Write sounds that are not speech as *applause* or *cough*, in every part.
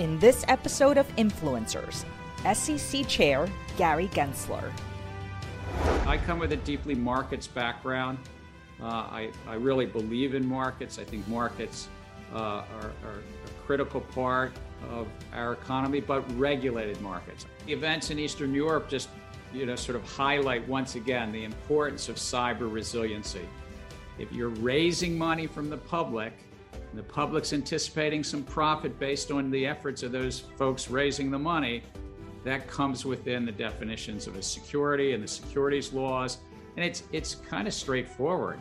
In this episode of Influencers, SEC Chair Gary Gensler. I come with a deeply markets background. Uh, I, I really believe in markets. I think markets uh, are, are a critical part of our economy, but regulated markets. The events in Eastern Europe just you know, sort of highlight once again the importance of cyber resiliency. If you're raising money from the public, the public's anticipating some profit based on the efforts of those folks raising the money, that comes within the definitions of a security and the securities laws. And it's, it's kind of straightforward.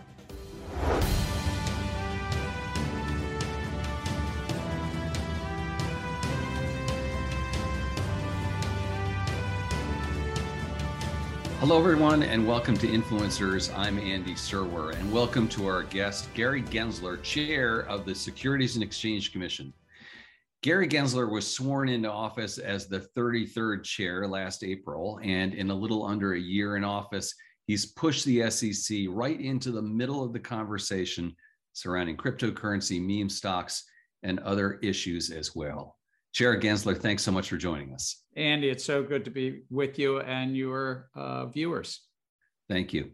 Hello, everyone, and welcome to Influencers. I'm Andy Serwer, and welcome to our guest, Gary Gensler, Chair of the Securities and Exchange Commission. Gary Gensler was sworn into office as the 33rd chair last April, and in a little under a year in office, he's pushed the SEC right into the middle of the conversation surrounding cryptocurrency, meme stocks, and other issues as well. Chair Gensler, thanks so much for joining us. Andy, it's so good to be with you and your uh, viewers. Thank you.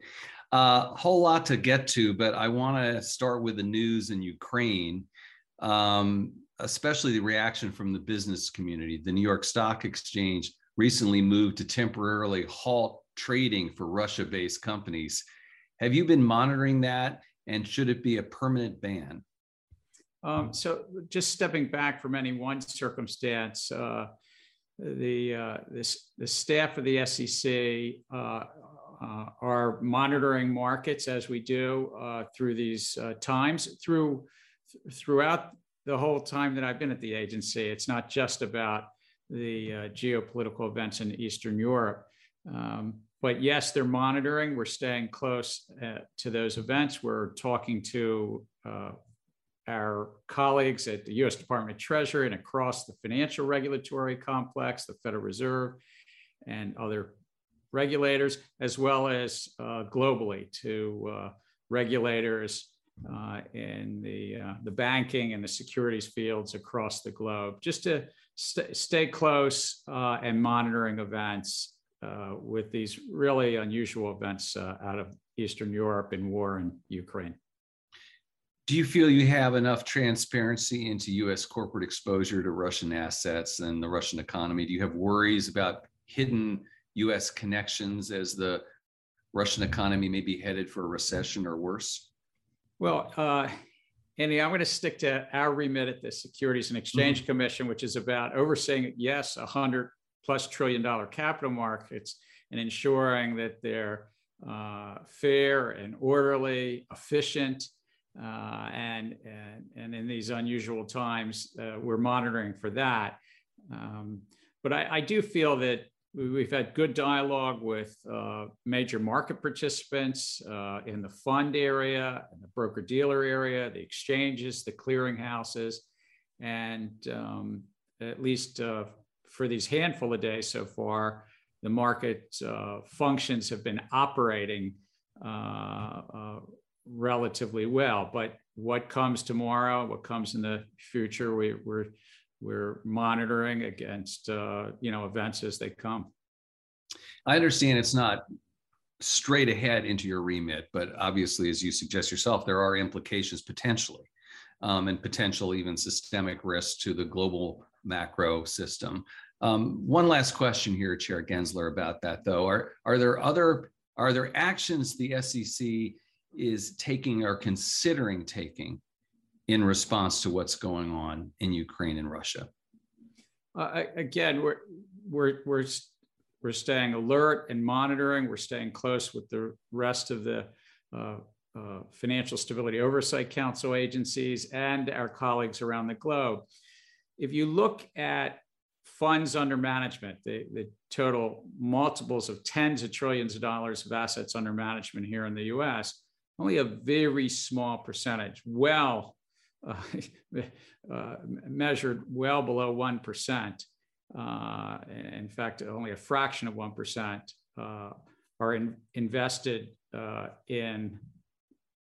A uh, whole lot to get to, but I want to start with the news in Ukraine, um, especially the reaction from the business community. The New York Stock Exchange recently moved to temporarily halt trading for Russia based companies. Have you been monitoring that? And should it be a permanent ban? Um, so just stepping back from any one circumstance, uh, the, uh, this, the staff of the SEC uh, uh, are monitoring markets as we do uh, through these uh, times. Through throughout the whole time that I've been at the agency, it's not just about the geopolitical events in Eastern Europe. Um, but yes, they're monitoring. We're staying close to those events. We're talking to our colleagues at the US Department of Treasury and across the financial regulatory complex, the Federal Reserve, and other regulators, as well as uh, globally to uh, regulators uh, in the, uh, the banking and the securities fields across the globe, just to st- stay close uh, and monitoring events uh, with these really unusual events out of Eastern Europe and war in Ukraine do you feel you have enough transparency into U.S. corporate exposure to Russian assets and the Russian economy? Do you have worries about hidden U.S. connections as the Russian economy may be headed for a recession or worse? Well, uh, Andy, I'm going to stick to our remit at the Securities and Exchange mm-hmm. Commission, which is about overseeing, yes, a hundred plus trillion dollar capital markets and ensuring that they're uh, fair and orderly, efficient, uh, and, and, and in these unusual times, uh, we're monitoring for that. Um, but I, I, do feel that we've had good dialogue with uh, major market participants uh, in the fund area, the broker dealer area, the exchanges, the clearinghouses, and um, at least uh, for these handful of days so far, the market uh, functions have been operating relatively well. But what comes tomorrow, what comes in the future, we, we're we're monitoring against uh, you know events as they come. I understand it's not straight ahead into your remit, but obviously, as you suggest yourself, there are implications potentially, um, and potential even systemic risks to the global macro system. Um, one last question here, Chair Gensler, about that though. Are are there other are there actions the SEC is taking or considering taking in response to what's going on in Ukraine and Russia? Uh, again, we're we're we're we're staying alert and monitoring. We're staying close with the rest of the uh, uh, Financial Stability Oversight Council agencies and our colleagues around the globe. If you look at funds under management, the, the total multiples of tens of trillions of dollars of assets under management here in the US, only a very small percentage, well uh, *laughs* uh, measured well below 1%. Uh, in fact, only a fraction of 1% uh, are in, invested uh, in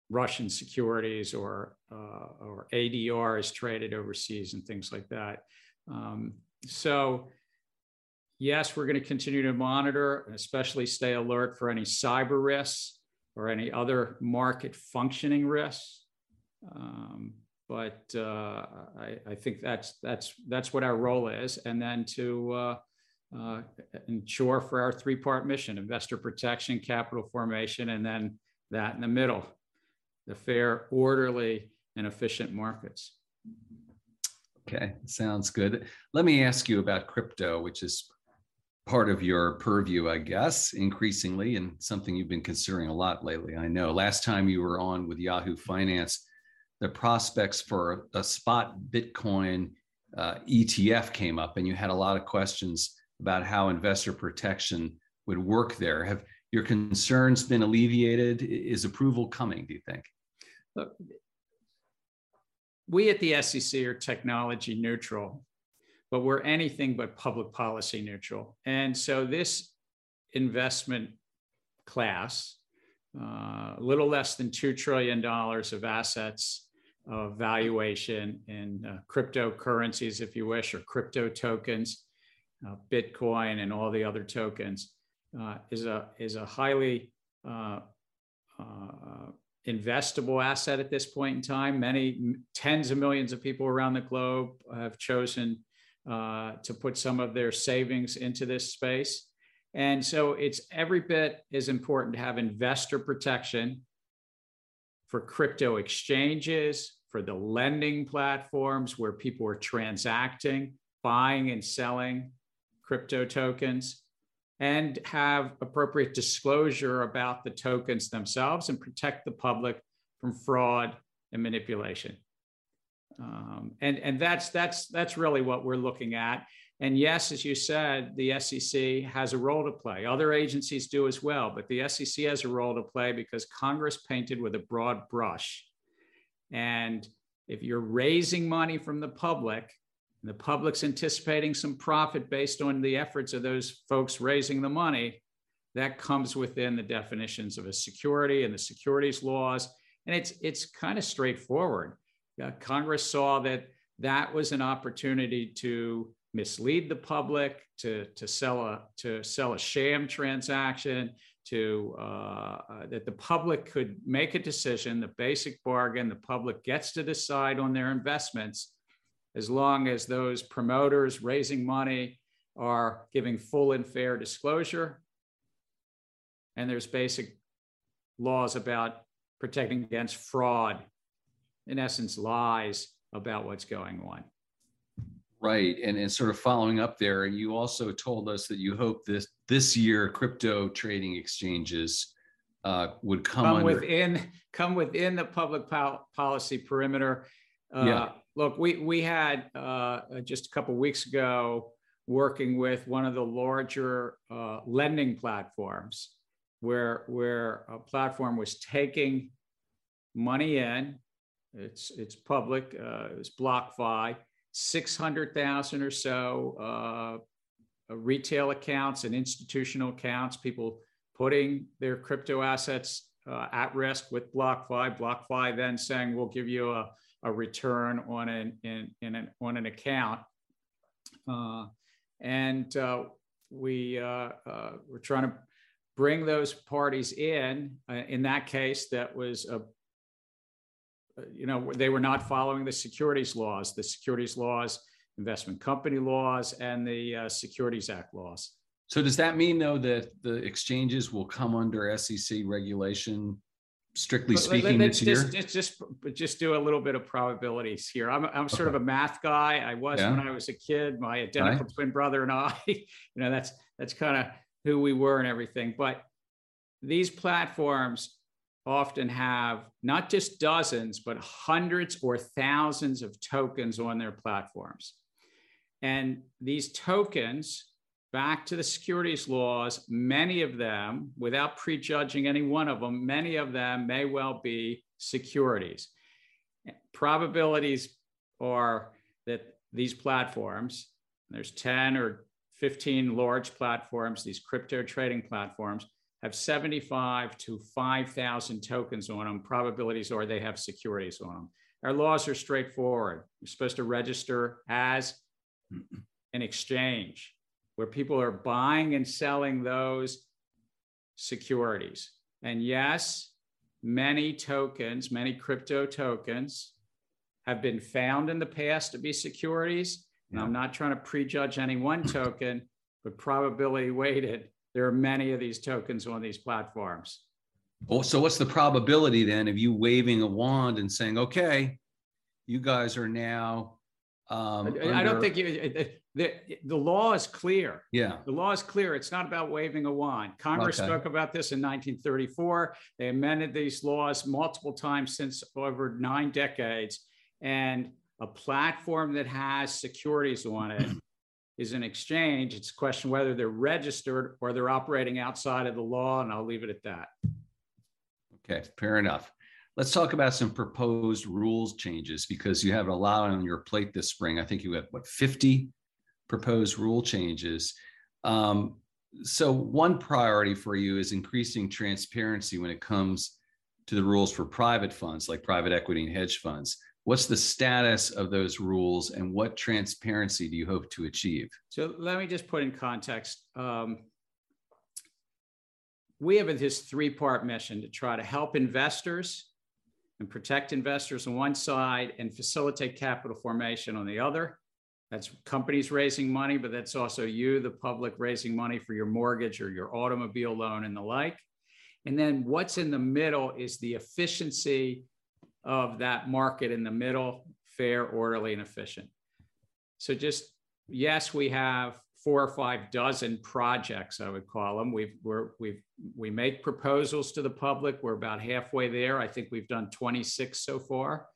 Russian securities or, uh, or ADRs traded overseas and things like that. Um, so, yes, we're going to continue to monitor, and especially stay alert for any cyber risks or any other market functioning risks. Um, but uh, I, I, think that's that's that's what our role is, and then to uh, uh, ensure for our three-part mission: investor protection, capital formation, and then that in the middle, the fair, orderly, and efficient markets. Okay, sounds good. Let me ask you about crypto, which is part of your purview, I guess, increasingly, and something you've been considering a lot lately. I know. Last time you were on with Yahoo Finance, the prospects for a spot Bitcoin uh, ETF came up, and you had a lot of questions about how investor protection would work there. Have your concerns been alleviated? Is approval coming, do you think? Look, we at the SEC are technology neutral, but we're anything but public policy neutral. And so this investment class, uh, a little less than $2 trillion of assets of valuation in uh, cryptocurrencies, if you wish, or crypto tokens, uh, Bitcoin, and all the other tokens, uh, is, a, is a highly investable asset at this point in time. Many tens of millions of people around the globe have chosen uh, to put some of their savings into this space. And so it's every bit as important to have investor protection for crypto exchanges, for the lending platforms where people are transacting, buying and selling crypto tokens and have appropriate disclosure about the tokens themselves and protect the public from fraud and manipulation. Um, and and that's that's that's really what we're looking at. And yes, as you said, the SEC has a role to play. Other agencies do as well, but the SEC has a role to play because Congress painted with a broad brush. And if you're raising money from the public and the public's anticipating some profit based on the efforts of those folks raising the money, that comes within the definitions of a security and the securities laws. And it's, it's kind of straightforward. Uh, Congress saw that that was an opportunity to mislead the public, to, to, sell, a, to sell a sham transaction, to uh, that the public could make a decision, the basic bargain, the public gets to decide on their investments as long as those promoters raising money are giving full and fair disclosure. And there's basic laws about protecting against fraud, in essence, lies about what's going on. Right. And, and sort of following up there, you also told us that you hope this this year crypto trading exchanges uh, would come, come under... within come within the public pol- policy perimeter. Uh, yeah look, we we had uh, just a couple weeks ago working with one of the larger uh, lending platforms, where where a platform was taking money in. It's it's public. Uh, it BlockFi. Six hundred thousand or so uh, retail accounts and institutional accounts. People putting their crypto assets uh, at risk with BlockFi. BlockFi then saying, "We'll give you a a return on an in, in an on an account, uh, and uh, we uh, uh we're trying to bring those parties in. Uh, in that case, that was a you know they were not following the securities laws, the securities laws, investment company laws, and the uh, Securities Act laws. So does that mean though that the exchanges will come under SEC regulation strictly speaking let's just, just, just just do a little bit of probabilities here i'm, I'm sort okay. of a math guy i was yeah. when i was a kid my identical right. twin brother and i *laughs* you know that's that's kind of who we were and everything but these platforms often have not just dozens but hundreds or thousands of tokens on their platforms and these tokens back to the securities laws, many of them, without prejudging any one of them, many of them may well be securities. Probabilities are that these platforms, there's 10 or 15 large platforms, these crypto trading platforms, have 75 to 5,000 tokens on them. Probabilities are they have securities on them. Our laws are straightforward. You're supposed to register as an exchange where people are buying and selling those securities. And yes, many tokens, many crypto tokens have been found in the past to be securities. And I'm not trying to prejudge any one token, but probability weighted, there are many of these tokens on these platforms. Well, so what's the probability then of you waving a wand and saying, okay, you guys are now um, I, I don't think you, the, the law is clear. Yeah. The law is clear. It's not about waving a wand. Congress okay. spoke about this in 1934. They amended these laws multiple times since over nine decades. And a platform that has securities on it *clears throat* is an exchange. It's a question whether they're registered or they're operating outside of the law. And I'll leave it at that. Okay, fair enough. Let's talk about some proposed rules changes because you have a lot on your plate this spring. I think you have what 50 proposed rule changes. Um, so one priority for you is increasing transparency when it comes to the rules for private funds like private equity and hedge funds. What's the status of those rules and what transparency do you hope to achieve? So let me just put in context. Um, we have this three part mission to try to help investors and protect investors on one side and facilitate capital formation on the other. That's companies raising money, but that's also you, the public, raising money for your mortgage or your automobile loan and the like. And then what's in the middle is the efficiency of that market in the middle, fair, orderly, and efficient. So just yes, we have four or five dozen projects, I would call them. We've we're, we've we make proposals to the public. We're about halfway there. I think we've done 26 so far.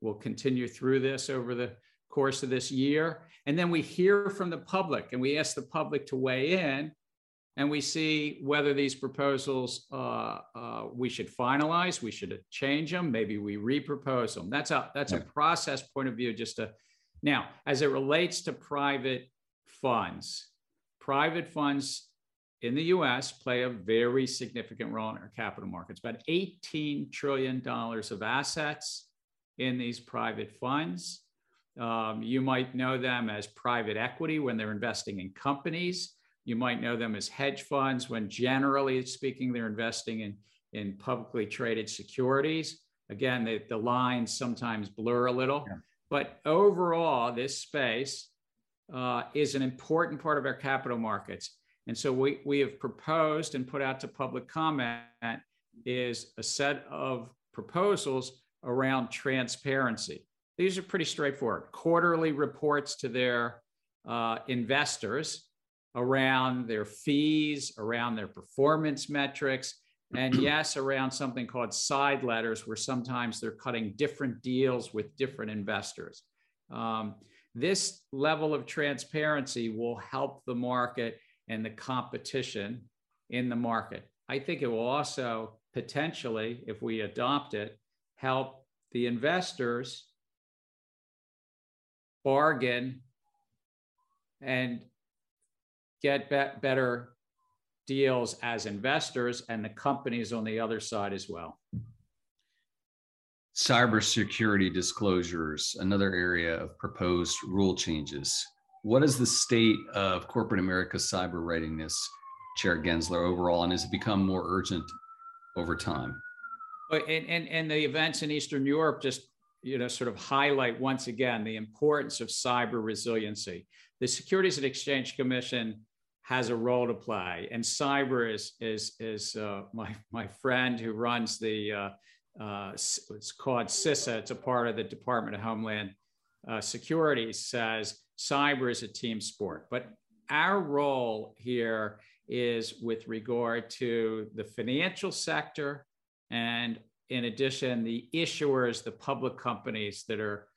We'll continue through this over the course of this year, and then we hear from the public, and we ask the public to weigh in, and we see whether these proposals uh, uh, we should finalize, we should change them, maybe we repropose them. That's a that's a process point of view. Just to now, as it relates to private funds. Private funds in the US play a very significant role in our capital markets, about $18 trillion of assets in these private funds. Um, you might know them as private equity when they're investing in companies. You might know them as hedge funds when, generally speaking, they're investing in, in publicly traded securities. Again, the, the lines sometimes blur a little. Yeah. But overall, this space uh, is an important part of our capital markets. And so we, we have proposed and put out to public comment is a set of proposals around transparency. These are pretty straightforward. Quarterly reports to their uh, investors around their fees, around their performance metrics, and *clears throat* yes, around something called side letters, where sometimes they're cutting different deals with different investors. Um, this level of transparency will help the market and the competition in the market. I think it will also potentially, if we adopt it, help the investors bargain and get be- better deals as investors and the companies on the other side as well cybersecurity disclosures, another area of proposed rule changes. What is the state of corporate America's cyber readiness, Chair Gensler, overall, and has it become more urgent over time? And, and, and the events in Eastern Europe just you know sort of highlight once again the importance of cyber resiliency. The Securities and Exchange Commission has a role to play, and cyber is is is uh, my my friend who runs the uh, uh, it's called CISA. It's a part of the Department of Homeland uh, Security. Says cyber is a team sport, but our role here is with regard to the financial sector, and in addition, the issuers, the public companies that are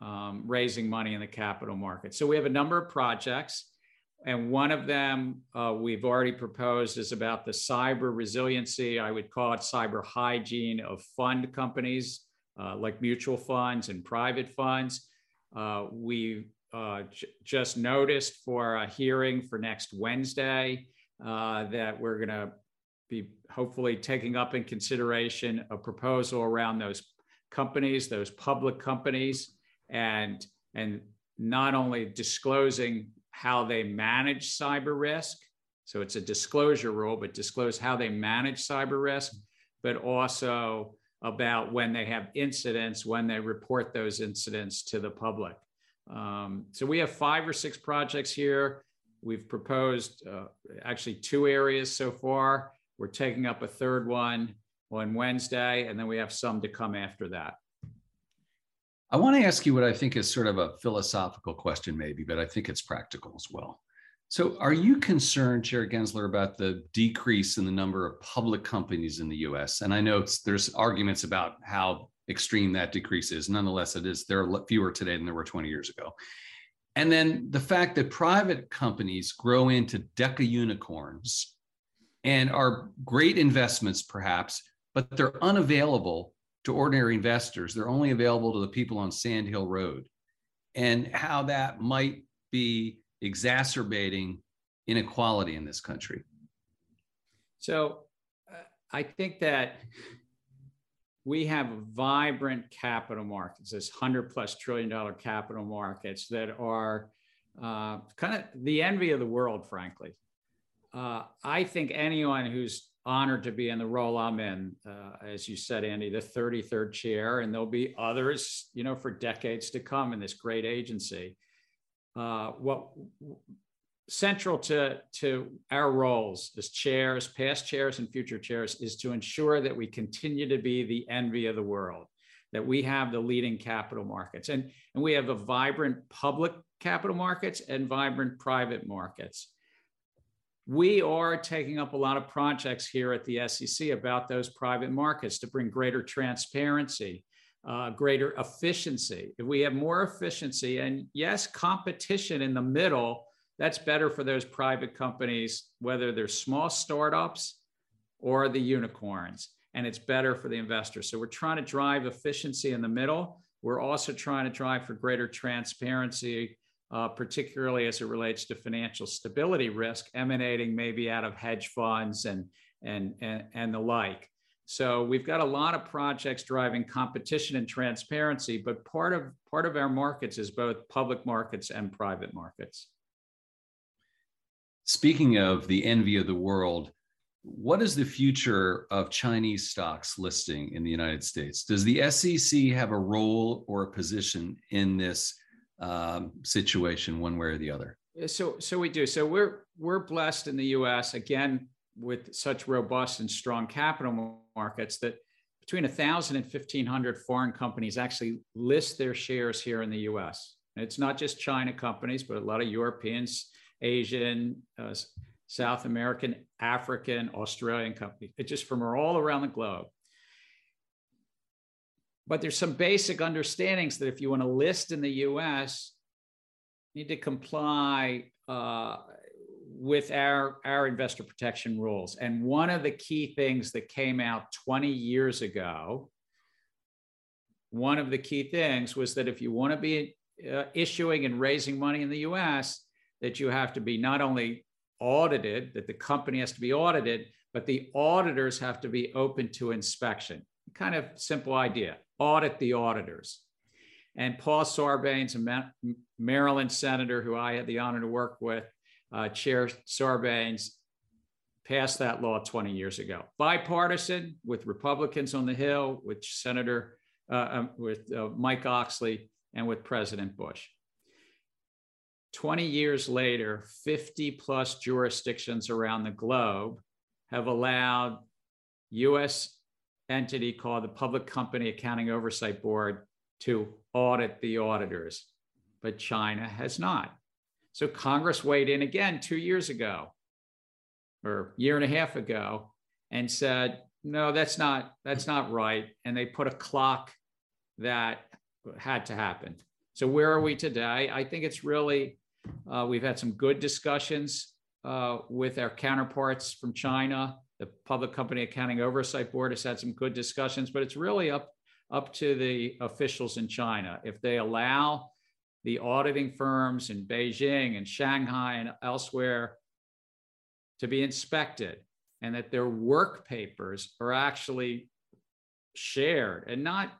um, raising money in the capital market. So we have a number of projects and one of them uh, we've already proposed is about the cyber resiliency. I would call it cyber hygiene of fund companies uh, like mutual funds and private funds. Uh, we uh, j- just noticed for a hearing for next Wednesday uh, that we're going to be hopefully taking up in consideration a proposal around those companies, those public companies, and and not only disclosing how they manage cyber risk, so it's a disclosure rule, but disclose how they manage cyber risk, but also about when they have incidents, when they report those incidents to the public. Um, so we have five or six projects here. We've proposed uh, actually two areas so far. We're taking up a third one on Wednesday, and then we have some to come after that. I want to ask you what I think is sort of a philosophical question, maybe, but I think it's practical as well. So, are you concerned, Chair Gensler, about the decrease in the number of public companies in the U.S.? And I know there's arguments about how extreme that decrease is. Nonetheless, it is there are fewer today than there were 20 years ago. And then the fact that private companies grow into deca unicorns and are great investments, perhaps, but they're unavailable to ordinary investors. They're only available to the people on Sand Hill Road, and how that might be exacerbating inequality in this country? So uh, I think that we have vibrant capital markets, this 100 plus trillion dollar capital markets that are uh, kind of the envy of the world, frankly. Uh, I think anyone who's honored to be in the role I'm in, uh, as you said, Andy, the 33rd chair, and there'll be others, you know, for decades to come in this great agency uh, what central to, to our roles as chairs, past chairs and future chairs, is to ensure that we continue to be the envy of the world, that we have the leading capital markets. And, and we have a vibrant public capital markets and vibrant private markets. We are taking up a lot of projects here at the SEC about those private markets to bring greater transparency, uh, greater efficiency. If we have more efficiency, and yes, competition in the middle, that's better for those private companies, whether they're small startups or the unicorns, and it's better for the investors. So we're trying to drive efficiency in the middle. We're also trying to drive for greater transparency, uh, particularly as it relates to financial stability risk emanating maybe out of hedge funds and and and, and the like. So we've got a lot of projects driving competition and transparency, but part of part of our markets is both public markets and private markets. Speaking of the envy of the world, what is the future of Chinese stocks listing in the United States? Does the SEC have a role or a position in this um, situation, one way or the other? So, so we do. So we're we're blessed in the U.S. again with such robust and strong capital markets that between 1,000 and 1,500 foreign companies actually list their shares here in the US. And it's not just China companies, but a lot of Europeans, Asian, uh, South American, African, Australian companies. It's just from all around the globe. But there's some basic understandings that if you want to list in the US, you need to comply uh, with our, our investor protection rules. And one of the key things that came out 20 years ago, one of the key things was that if you want to be uh, issuing and raising money in the US, that you have to be not only audited, that the company has to be audited, but the auditors have to be open to inspection. Kind of simple idea audit the auditors. And Paul Sarbanes, a Maryland senator who I had the honor to work with, uh, Chair Sarbanes passed that law 20 years ago. Bipartisan with Republicans on the Hill, with Senator, uh, um, with uh, Mike Oxley, and with President Bush. 20 years later, 50 plus jurisdictions around the globe have allowed US entity called the Public Company Accounting Oversight Board to audit the auditors, but China has not. So Congress weighed in again two years ago or year and a half ago and said, no, that's not, that's not right. And they put a clock that had to happen. So where are we today? I think it's really, uh, we've had some good discussions uh, with our counterparts from China. The Public Company Accounting Oversight Board has had some good discussions, but it's really up, up to the officials in China. If they allow the auditing firms in Beijing and Shanghai and elsewhere to be inspected and that their work papers are actually shared and not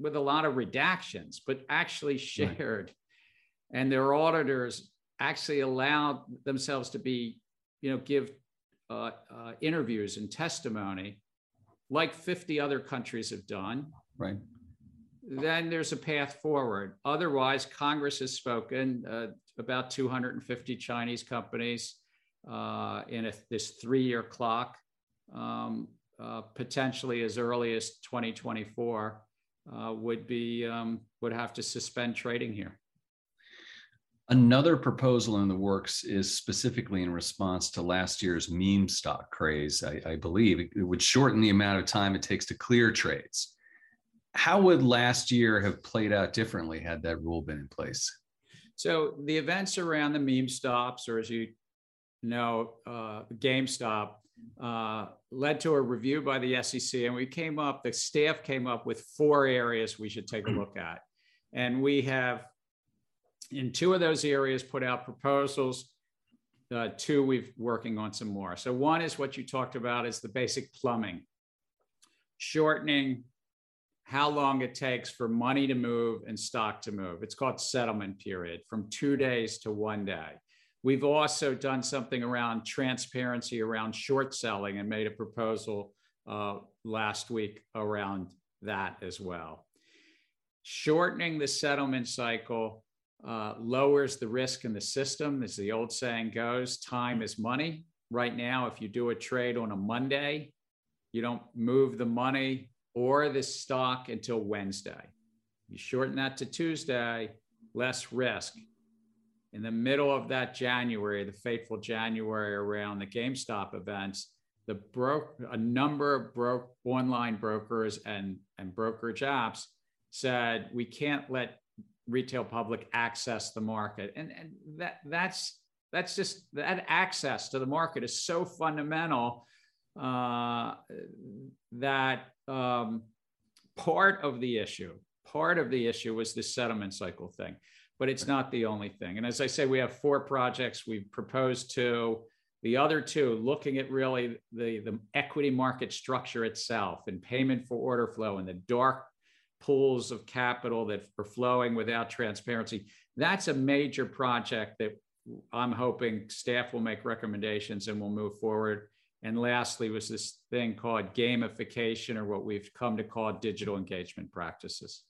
with a lot of redactions, but actually shared. Right. and their auditors actually allowed themselves to be, you know, give uh, uh, interviews and testimony, like 50 other countries have done. Right. Then there's a path forward. Otherwise, Congress has spoken uh, about 250 Chinese companies uh, in a, this three-year clock, um, uh, potentially as early as 2024, uh, would be um, would have to suspend trading here. Another proposal in the works is specifically in response to last year's meme stock craze. I, I, believe it would shorten the amount of time it takes to clear trades. How would last year have played out differently had that rule been in place? So the events around the meme stocks, or as you know, uh, GameStop, uh, led to a review by the SEC, and we came up. The staff came up with four areas we should take a look at, and we have in two of those areas put out proposals. Uh, two, we've working on some more. So one is what you talked about is the basic plumbing, shortening how long it takes for money to move and stock to move. It's called settlement period from two days to one day. We've also done something around transparency around short selling and made a proposal uh, last week around that as well. Shortening the settlement cycle uh, lowers the risk in the system. As the old saying goes, time is money. Right now, if you do a trade on a Monday, you don't move the money or the stock until Wednesday. You shorten that to Tuesday, less risk. In the middle of that January, the fateful January around the GameStop events, the broke a number of broke online brokers and, and brokerage apps said we can't let retail public access the market. And, and that, that's, that's just that access to the market is so fundamental uh, that um, part of the issue, part of the issue was the settlement cycle thing, but it's not the only thing. And as I say, we have four projects we've proposed to. The other two, looking at really the, the equity market structure itself and payment for order flow and the dark pools of capital that are flowing without transparency. That's a major project that I'm hoping staff will make recommendations and we'll move forward. And lastly, was this thing called gamification, or what we've come to call digital engagement practices.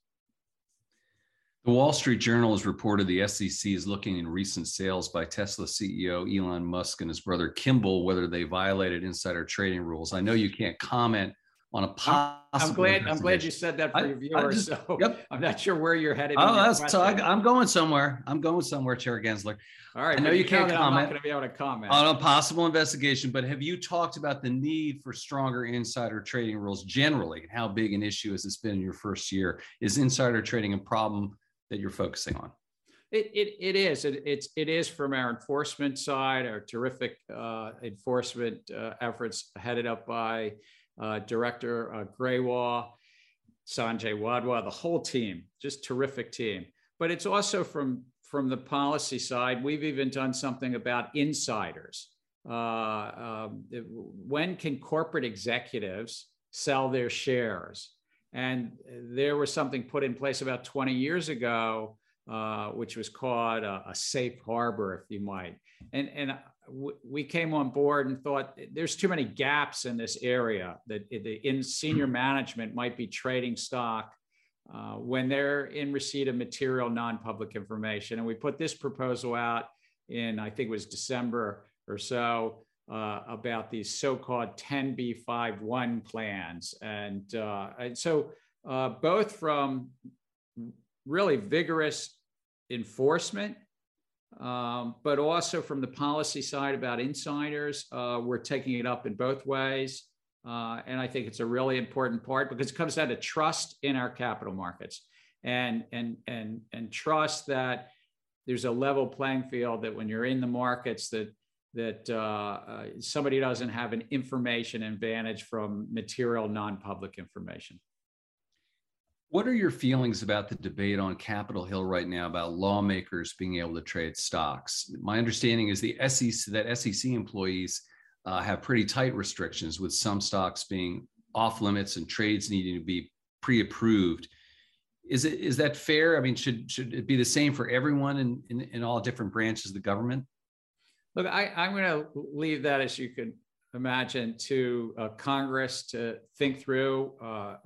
The Wall Street Journal has reported the SEC is looking in recent sales by Tesla CEO Elon Musk and his brother Kimball whether they violated insider trading rules. I know you can't comment on a possible. I'm glad. I'm glad you said that for I, your viewers. Just, so yep. *laughs* I'm not sure where you're headed. Oh, that's so. I, am going somewhere. I'm going somewhere, Chair Gensler. All right. I know you can't comment. I'm not going to be able to comment on a possible investigation. But have you talked about the need for stronger insider trading rules generally? How big an issue has this been in your first year? Is insider trading a problem that you're focusing on? It, it, it is. It, it's, it is from our enforcement side, our terrific uh, enforcement uh, efforts headed up by uh, director uh, Grewal, Sanjay Wadhwa, the whole team, just terrific team. But it's also from from the policy side. We've even done something about insiders. Uh, um, when can corporate executives sell their shares? And there was something put in place about 20 years ago, uh, which was called a, a, safe harbor, if you might. And, and we came on board and thought there's too many gaps in this area that the in senior management might be trading stock uh, when they're in receipt of material non-public information. And we put this proposal out in i think it was december or so uh, about these so-called 10b5-1 plans. And, uh, and so uh, both from really vigorous enforcement um, but also from the policy side about insiders, uh, we're taking it up in both ways. Uh, and I think it's a really important part because it comes down to trust in our capital markets and, and, and, and trust that there's a level playing field that when you're in the markets that, that uh, uh somebody doesn't have an information advantage from material non-public information. What are your feelings about the debate on Capitol Hill right now about lawmakers being able to trade stocks? My understanding is the SEC that SEC employees uh, have pretty tight restrictions, with some stocks being off limits and trades needing to be pre-approved. Is it is that fair? I mean, should should it be the same for everyone in in, in all different branches of the government? Look, I, I'm going to leave that as you can imagine to uh, Congress to think through. Uh,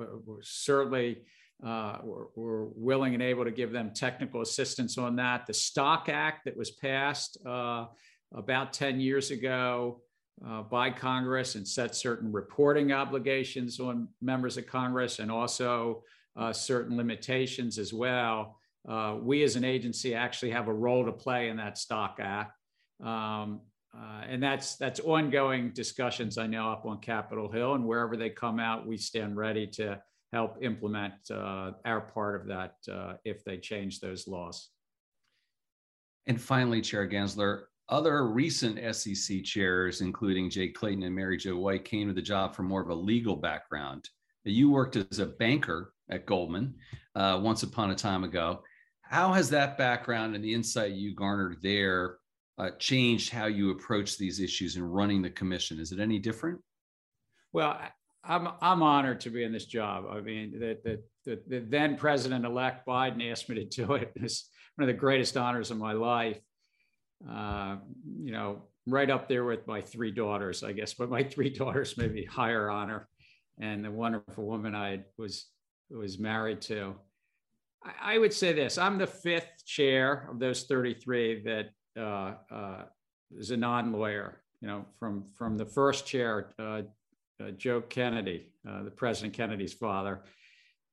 certainly uh, we're, we're, willing and able to give them technical assistance on that. The Stock Act that was passed uh, about 10 years ago uh, by Congress and set certain reporting obligations on members of Congress and also uh, certain limitations as well. Uh, we as an agency actually have a role to play in that Stock Act. Um, uh, and that's that's ongoing discussions I know up on Capitol Hill and wherever they come out, we stand ready to help implement uh, our part of that uh, if they change those laws. And finally, Chair Gensler, other recent SEC chairs, including Jay Clayton and Mary Jo White, came to the job from more of a legal background. You worked as a banker at Goldman uh, once upon a time ago. How has that background and the insight you garnered there uh, changed how you approach these issues in running the commission? Is it any different? Well, I'm I'm honored to be in this job. I mean, that the, the, the then President-elect Biden asked me to do it. *laughs* It's one of the greatest honors of my life. Uh, you know, right up there with my three daughters, I guess. But my *laughs* three daughters maybe higher honor, and the wonderful woman I was was married to. I, I would say this: I'm the fifth chair of those 33 that uh, uh, is a non-lawyer. You know, from from the first chair, uh Joe Kennedy, uh, the President Kennedy's father,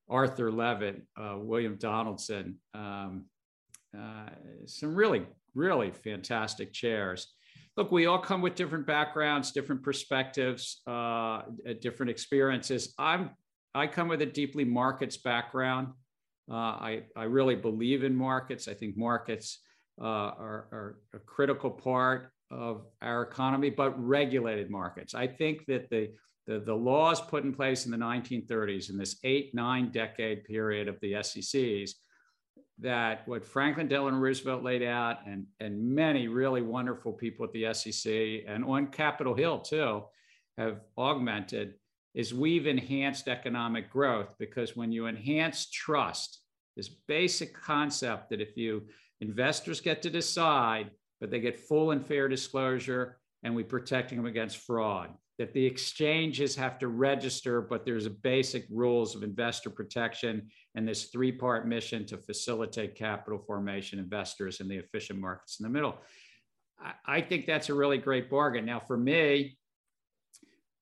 Arthur Levitt, uh, William Donaldson, um, some really really fantastic chairs. Look, we all come with different backgrounds, different perspectives, different experiences. I'm I come with a deeply markets background. I I really believe in markets. I think markets uh, are, are a critical part of our economy, but regulated markets. I think that the, the, the, laws put in place in the 1930s in this eight, nine decade period of the SECs, that what Franklin Delano Roosevelt laid out and, and many really wonderful people at the SEC and on Capitol Hill too have augmented is we've enhanced economic growth because when you enhance trust, this basic concept that if you Investors get to decide, but they get full and fair disclosure, and we protecting them against fraud. That the exchanges have to register, but there's a basic rules of investor protection and this three-part mission to facilitate capital formation, investors, and the efficient markets in the middle. I think that's a really great bargain. Now, for me,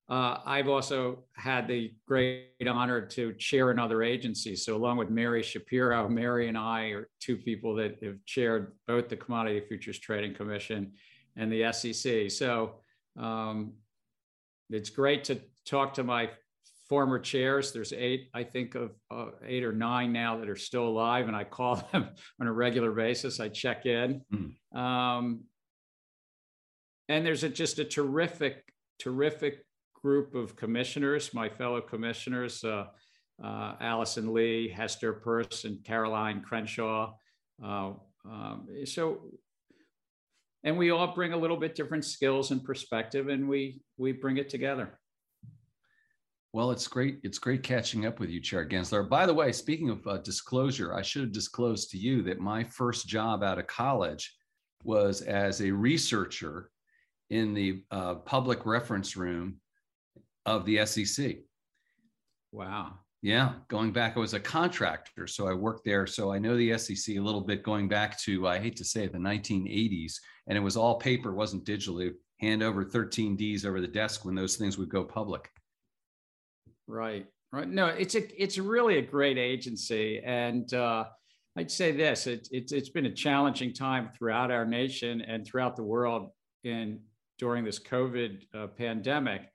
uh, I've also had the great honor to chair another agency. So, along with Mary Schapiro, Mary and I are two people that have chaired both the Commodity Futures Trading Commission and the SEC. So, um, it's great to talk to my former chairs. There's eight, I think, of uh, eight or nine now that are still alive, and I call *laughs* them on a regular basis. I check in. Mm. Um, and there's a, just a terrific, terrific group of commissioners, my fellow commissioners, uh, uh, Allison Lee, Hester Peirce, and Caroline Crenshaw. Uh, um, so, and we all bring a little bit different skills and perspective, and we we bring it together. Well, it's great. It's great catching up with you, Chair Gensler. By the way, speaking of uh, disclosure, I should have disclosed to you that my first job out of college was as a researcher in the uh, public reference room of the SEC. Wow. Yeah, going back, I was a contractor, so I worked there. So I know the SEC a little bit going back to, I hate to say it, the 1980s. And it was all paper, wasn't digital. hand over 13 Ds over the desk when those things would go public. Right, right. No, it's a, it's really a great agency. And uh, I'd say this it, it, it's been a challenging time throughout our nation and throughout the world in during this COVID uh, pandemic.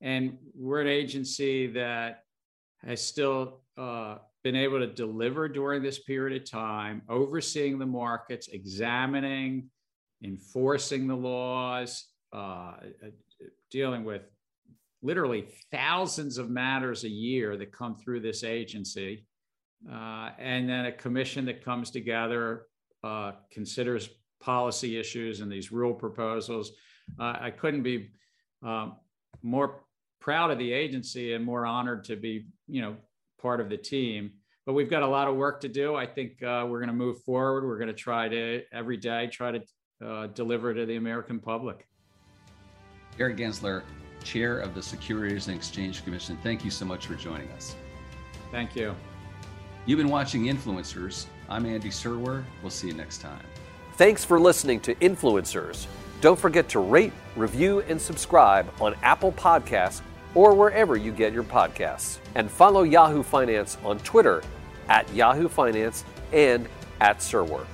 And we're an agency that has still uh, been able to deliver during this period of time, overseeing the markets, examining, enforcing the laws, uh, dealing with literally thousands of matters a year that come through this agency. Uh, and then a commission that comes together, uh, considers policy issues and these rule proposals. Uh, I couldn't be um, more proud of the agency and more honored to be, you know, part of the team. but we've got a lot of work to do. I think uh, we're going to move forward. We're going to try to every day try to uh, deliver to the American public. Gary Gensler, Chair of the Securities and Exchange Commission, thank you so much for joining us. Thank you. You've been watching Influencers. I'm Andy Serwer. We'll see you next time. Thanks for listening to Influencers. Don't forget to rate, review, and subscribe on Apple Podcasts or wherever you get your podcasts. And follow Yahoo Finance on Twitter at Yahoo Finance and at Serwer.